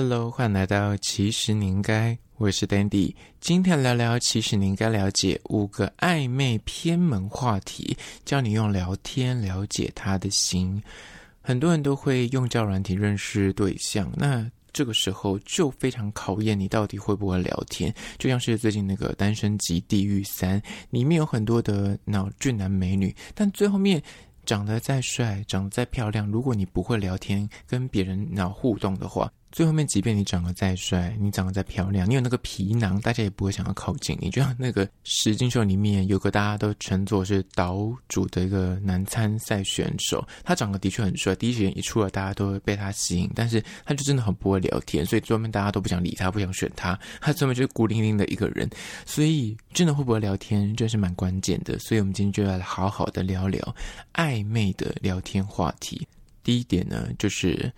Hello，欢迎来到其实你应该，我是 Dandy，今天聊聊其实你应该了解五个暧昧偏门话题，教你用聊天了解他的心。很多人都会用交友软体认识对象，那这个时候就非常考验你到底会不会聊天。就像是最近那个《单身即地狱三》，里面有很多的脑俊男美女，但最后面。长得再帅，长得再漂亮，如果你不会聊天，跟别人脑互动的话。最后面，即便你长得再帅，你长得再漂亮，你有那个皮囊，大家也不会想要靠近你。就像那个《十金秀》里面有个大家都称作是岛主的一个男参赛选手，他长得的确很帅，第一时间一出来，大家都会被他吸引。但是他就真的很不会聊天，所以最后面大家都不想理他，不想选他。他最后面就是孤零零的一个人。所以真的会不会聊天，这是蛮关键的。所以我们今天就要来好好的聊聊暧昧的聊天话题。第一点呢，就是。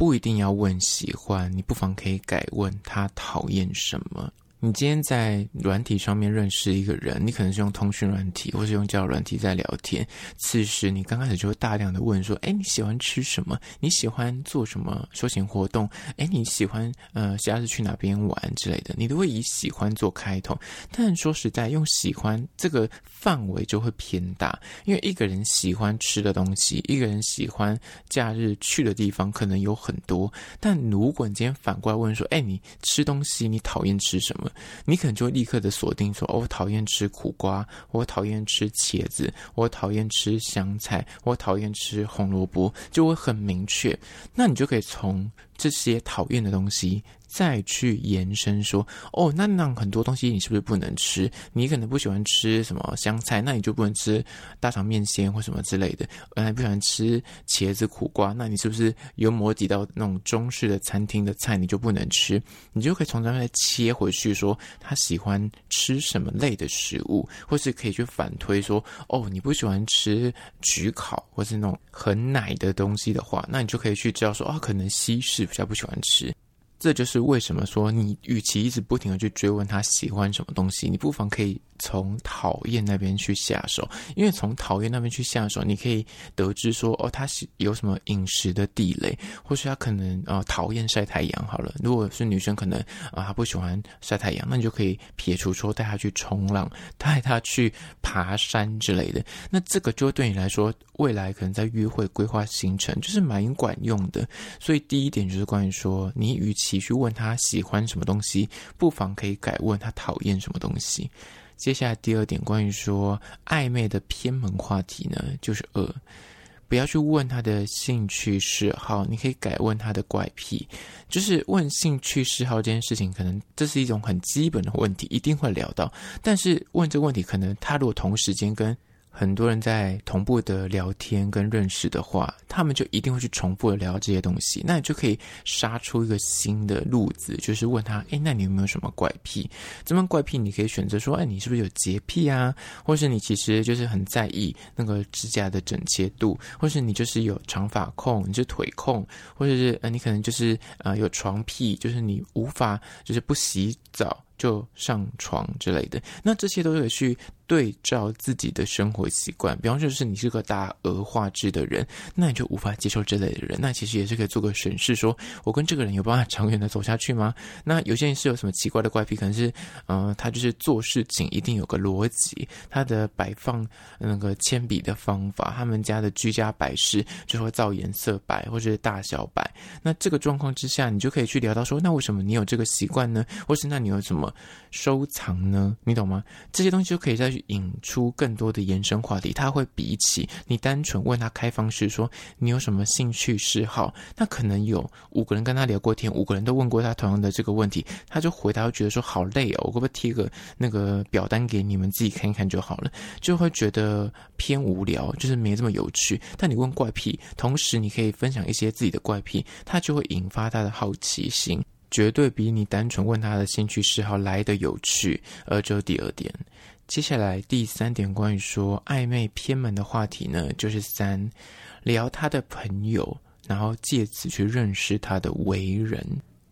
不一定要问喜欢，你不妨可以改问他讨厌什么。你今天在软体上面认识一个人，你可能是用通讯软体，或是用交友软体在聊天。此时你刚开始就会大量的问说：“哎，你喜欢吃什么？你喜欢做什么休闲活动？哎，你喜欢呃，下次去哪边玩之类的？”你都会以喜欢做开头。但说实在，用喜欢这个范围就会偏大，因为一个人喜欢吃的东西，一个人喜欢假日去的地方可能有很多。但如果你今天反过来问说：“哎，你吃东西，你讨厌吃什么？”你可能就会立刻的锁定说：“，我讨厌吃苦瓜，我讨厌吃茄子，我讨厌吃香菜，我讨厌吃红萝卜，就会很明确。那你就可以从这些讨厌的东西。”再去延伸说，哦，那那很多东西你是不是不能吃？你可能不喜欢吃什么香菜，那你就不能吃大肠面线或什么之类的。原来不喜欢吃茄子、苦瓜，那你是不是有某几道那种中式的餐厅的菜你就不能吃？你就可以从这边切回去说，他喜欢吃什么类的食物，或是可以去反推说，哦，你不喜欢吃焗烤或是那种很奶的东西的话，那你就可以去知道说，哦，可能西式比较不喜欢吃。这就是为什么说，你与其一直不停的去追问他喜欢什么东西，你不妨可以。从讨厌那边去下手，因为从讨厌那边去下手，你可以得知说，哦，他是有什么饮食的地雷，或是他可能、呃、讨厌晒太阳。好了，如果是女生，可能啊她、不喜欢晒太阳，那你就可以撇除说带她去冲浪，带她去爬山之类的。那这个就对你来说，未来可能在约会规划行程就是蛮管用的。所以第一点就是关于说，你与其去问他喜欢什么东西，不妨可以改问他讨厌什么东西。接下来第二点，关于说暧昧的偏门话题呢，就是二，不要去问他的兴趣嗜好，你可以改问他的怪癖。就是问兴趣嗜好这件事情，可能这是一种很基本的问题，一定会聊到。但是问这个问题，可能他如果同时间跟很多人在同步的聊天跟认识的话，他们就一定会去重复的聊这些东西，那你就可以杀出一个新的路子，就是问他，诶，那你有没有什么怪癖？这么怪癖，你可以选择说，哎，你是不是有洁癖啊？或是你其实就是很在意那个指甲的整洁度，或是你就是有长发控，你是腿控，或者是呃，你可能就是呃有床癖，就是你无法就是不洗澡就上床之类的，那这些都可以去。对照自己的生活习惯，比方说是你是个大而化之的人，那你就无法接受这类的人。那其实也是可以做个审视，说我跟这个人有办法长远的走下去吗？那有些人是有什么奇怪的怪癖，可能是，嗯、呃，他就是做事情一定有个逻辑，他的摆放那个铅笔的方法，他们家的居家摆饰就会造颜色摆或者是大小摆。那这个状况之下，你就可以去聊到说，那为什么你有这个习惯呢？或是那你有什么收藏呢？你懂吗？这些东西就可以再去。引出更多的延伸话题，他会比起你单纯问他开放式说，你有什么兴趣嗜好，那可能有五个人跟他聊过天，五个人都问过他同样的这个问题，他就回答觉得说好累哦，我可不可以贴个那个表单给你们自己看一看就好了，就会觉得偏无聊，就是没这么有趣。但你问怪癖，同时你可以分享一些自己的怪癖，他就会引发他的好奇心，绝对比你单纯问他的兴趣嗜好来的有趣。而这第二点。接下来第三点，关于说暧昧偏门的话题呢，就是三，聊他的朋友，然后借此去认识他的为人。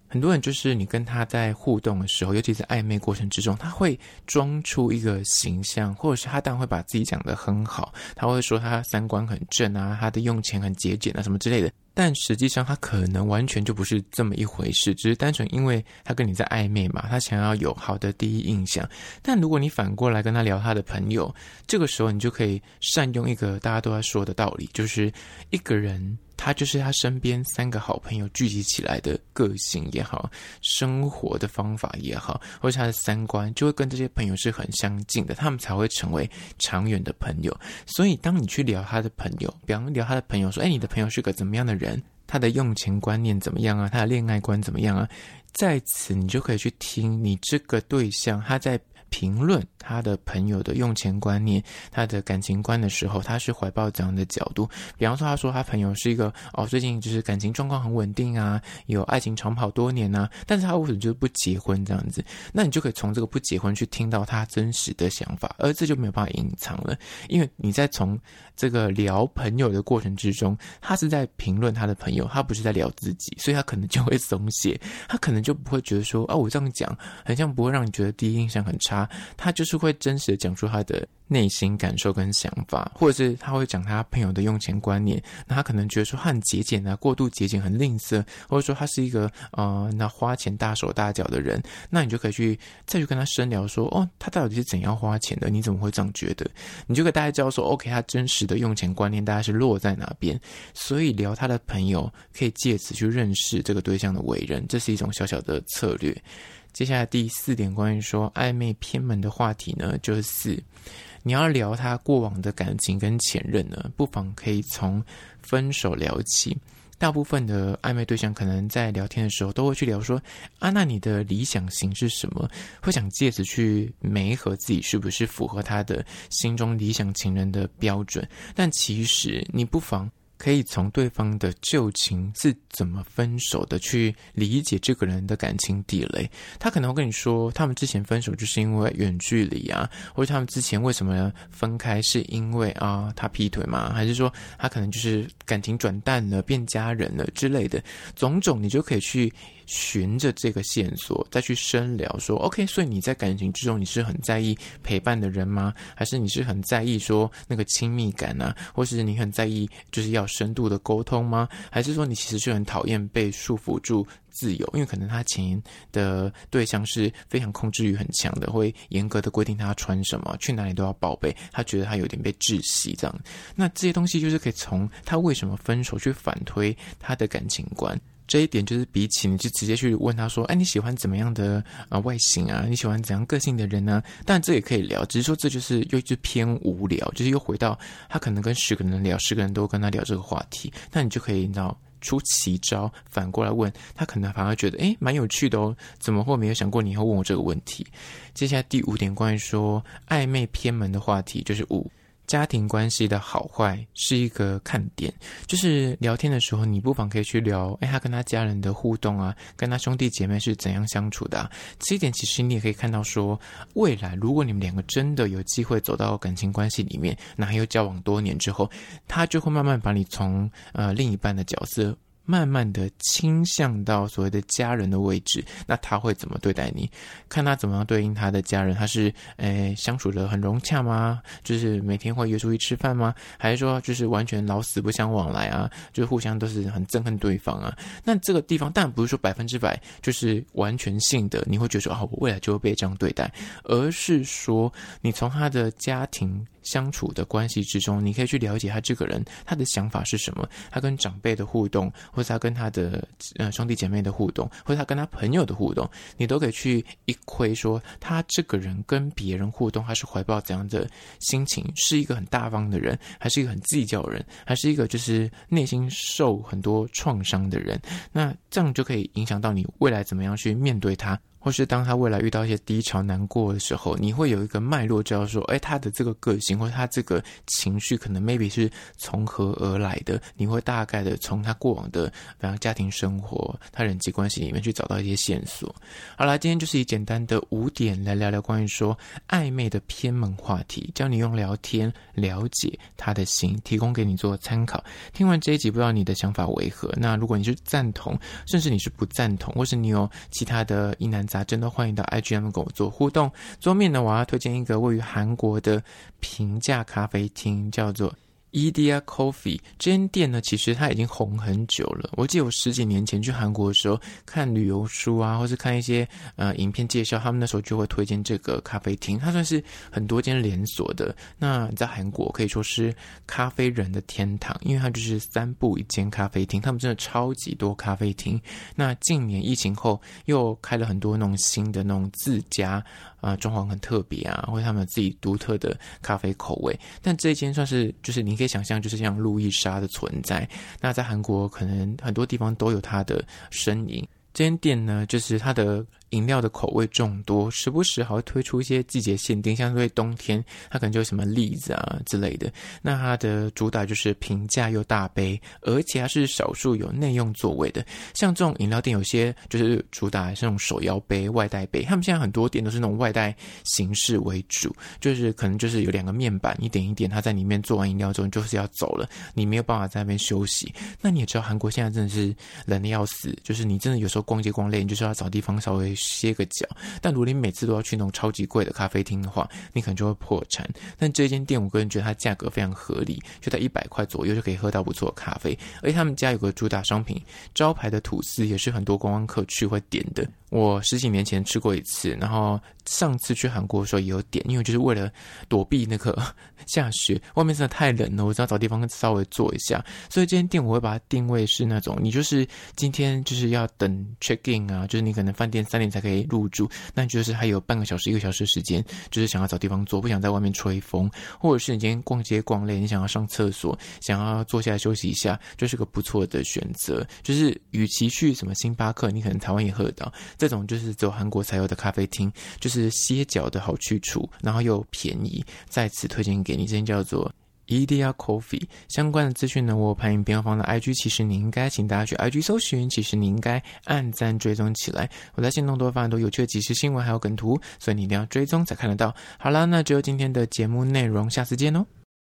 很多人就是你跟他在互动的时候，尤其是暧昧过程之中，他会装出一个形象，或者是他当然会把自己讲得很好，他会说他三观很正啊，他的用钱很节俭啊，什么之类的。但实际上他可能完全就不是这么一回事，只是单纯因为他跟你在暧昧嘛，他想要有好的第一印象。但如果你反过来跟他聊他的朋友，这个时候你就可以善用一个大家都在说的道理，就是一个人。他就是他身边三个好朋友聚集起来的个性也好，生活的方法也好，或者他的三观，就会跟这些朋友是很相近的，他们才会成为长远的朋友。所以，当你去聊他的朋友，比方聊他的朋友说：“哎，你的朋友是个怎么样的人？他的用钱观念怎么样啊？他的恋爱观怎么样啊？”在此，你就可以去听你这个对象他在。评论他的朋友的用钱观念、他的感情观的时候，他是怀抱怎样的角度？比方说，他说他朋友是一个哦，最近就是感情状况很稳定啊，有爱情长跑多年啊，但是他为什么就是不结婚这样子？那你就可以从这个不结婚去听到他真实的想法，而这就没有办法隐藏了，因为你在从这个聊朋友的过程之中，他是在评论他的朋友，他不是在聊自己，所以他可能就会松懈，他可能就不会觉得说啊，我这样讲好像不会让你觉得第一印象很差。他就是会真实的讲出他的内心感受跟想法，或者是他会讲他朋友的用钱观念。那他可能觉得说他很节俭啊，过度节俭，很吝啬，或者说他是一个呃，那花钱大手大脚的人。那你就可以去再去跟他深聊说，哦，他到底是怎样花钱的？你怎么会这样觉得？你就可以大概知道说，OK，他真实的用钱观念大概是落在哪边。所以聊他的朋友，可以借此去认识这个对象的为人，这是一种小小的策略。接下来第四点，关于说暧昧偏门的话题呢，就是，你要聊他过往的感情跟前任呢，不妨可以从分手聊起。大部分的暧昧对象可能在聊天的时候都会去聊说啊，那你的理想型是什么？会想借此去媒合自己是不是符合他的心中理想情人的标准。但其实你不妨。可以从对方的旧情是怎么分手的去理解这个人的感情地雷。他可能会跟你说，他们之前分手就是因为远距离啊，或者他们之前为什么分开是因为啊他劈腿吗？还是说他可能就是感情转淡了，变家人了之类的，种种你就可以去。循着这个线索再去深聊说，OK，所以你在感情之中你是很在意陪伴的人吗？还是你是很在意说那个亲密感啊？或是你很在意就是要深度的沟通吗？还是说你其实是很讨厌被束缚住自由？因为可能他前的对象是非常控制欲很强的，会严格的规定他穿什么、去哪里都要报备，他觉得他有点被窒息这样。那这些东西就是可以从他为什么分手去反推他的感情观。这一点就是比起你就直接去问他说，哎，你喜欢怎么样的啊外形啊？你喜欢怎样个性的人呢？但这也可以聊，只是说这就是又就偏无聊，就是又回到他可能跟十个人聊，十个人都跟他聊这个话题，那你就可以你知道出奇招，反过来问他，可能反而觉得哎蛮有趣的哦，怎么会没有想过你会问我这个问题？接下来第五点关于说暧昧偏门的话题就是五。家庭关系的好坏是一个看点，就是聊天的时候，你不妨可以去聊，哎，他跟他家人的互动啊，跟他兄弟姐妹是怎样相处的啊。这一点其实你也可以看到说，未来如果你们两个真的有机会走到感情关系里面，那还有交往多年之后，他就会慢慢把你从呃另一半的角色。慢慢的倾向到所谓的家人的位置，那他会怎么对待你？看他怎么样对应他的家人，他是诶相处得很融洽吗？就是每天会约出去吃饭吗？还是说就是完全老死不相往来啊？就是互相都是很憎恨对方啊？那这个地方当然不是说百分之百就是完全性的，你会觉得说啊，我未来就会被这样对待，而是说你从他的家庭。相处的关系之中，你可以去了解他这个人，他的想法是什么？他跟长辈的互动，或者他跟他的呃兄弟姐妹的互动，或者他跟他朋友的互动，你都可以去一窥说他这个人跟别人互动，他是怀抱怎样的心情？是一个很大方的人，还是一个很计较的人，还是一个就是内心受很多创伤的人？那这样就可以影响到你未来怎么样去面对他。或是当他未来遇到一些低潮、难过的时候，你会有一个脉络，知道说，哎，他的这个个性或者他这个情绪，可能 maybe 是从何而来的。你会大概的从他过往的，比方家庭生活、他人际关系里面去找到一些线索。好啦，今天就是以简单的五点来聊聊关于说暧昧的偏门话题，教你用聊天了解他的心，提供给你做参考。听完这一集，不知道你的想法为何？那如果你是赞同，甚至你是不赞同，或是你有其他的疑难杂真的欢迎到 IGM 跟我做互动。桌面呢，我要推荐一个位于韩国的平价咖啡厅，叫做。Edia Coffee 这间店呢，其实它已经红很久了。我记得我十几年前去韩国的时候，看旅游书啊，或是看一些呃影片介绍，他们那时候就会推荐这个咖啡厅。它算是很多间连锁的。那在韩国可以说是咖啡人的天堂，因为它就是三步一间咖啡厅，他们真的超级多咖啡厅。那近年疫情后，又开了很多那种新的那种自家。啊，装潢很特别啊，或者他们自己独特的咖啡口味。但这一间算是，就是你可以想象，就是像路易莎的存在。那在韩国，可能很多地方都有它的身影。这间店呢，就是它的。饮料的口味众多，时不时还会推出一些季节限定，像是冬天，它可能就有什么栗子啊之类的。那它的主打就是平价又大杯，而且它是少数有内用座位的。像这种饮料店，有些就是主打是那种手摇杯、外带杯。他们现在很多店都是那种外带形式为主，就是可能就是有两个面板，一点一点，他在里面做完饮料之后，你就是要走了，你没有办法在那边休息。那你也知道，韩国现在真的是冷的要死，就是你真的有时候逛街逛累，你就是要找地方稍微。歇个脚，但如果你每次都要去那种超级贵的咖啡厅的话，你可能就会破产。但这间店，我个人觉得它价格非常合理，就在一百块左右就可以喝到不错的咖啡。而且他们家有个主打商品，招牌的吐司也是很多观光客去会点的。我十几年前吃过一次，然后上次去韩国的时候也有点，因为就是为了躲避那个下雪，外面真的太冷了，我只要找地方稍微坐一下。所以这间店我会把它定位是那种，你就是今天就是要等 check in 啊，就是你可能饭店三点才可以入住，那就是还有半个小时一个小时的时间，就是想要找地方坐，不想在外面吹风，或者是你今天逛街逛累，你想要上厕所，想要坐下来休息一下，就是个不错的选择。就是与其去什么星巴克，你可能台湾也喝得到。这种就是只有韩国才有的咖啡厅，就是歇脚的好去处，然后又便宜，在此推荐给你。这间叫做 Edia Coffee，相关的资讯呢，我排名边后方的 IG，其实你应该请大家去 IG 搜寻，其实你应该按赞追踪起来。我在限动多发很多有趣的即时新闻，还有梗图，所以你一定要追踪才看得到。好啦，那就今天的节目内容，下次见哦。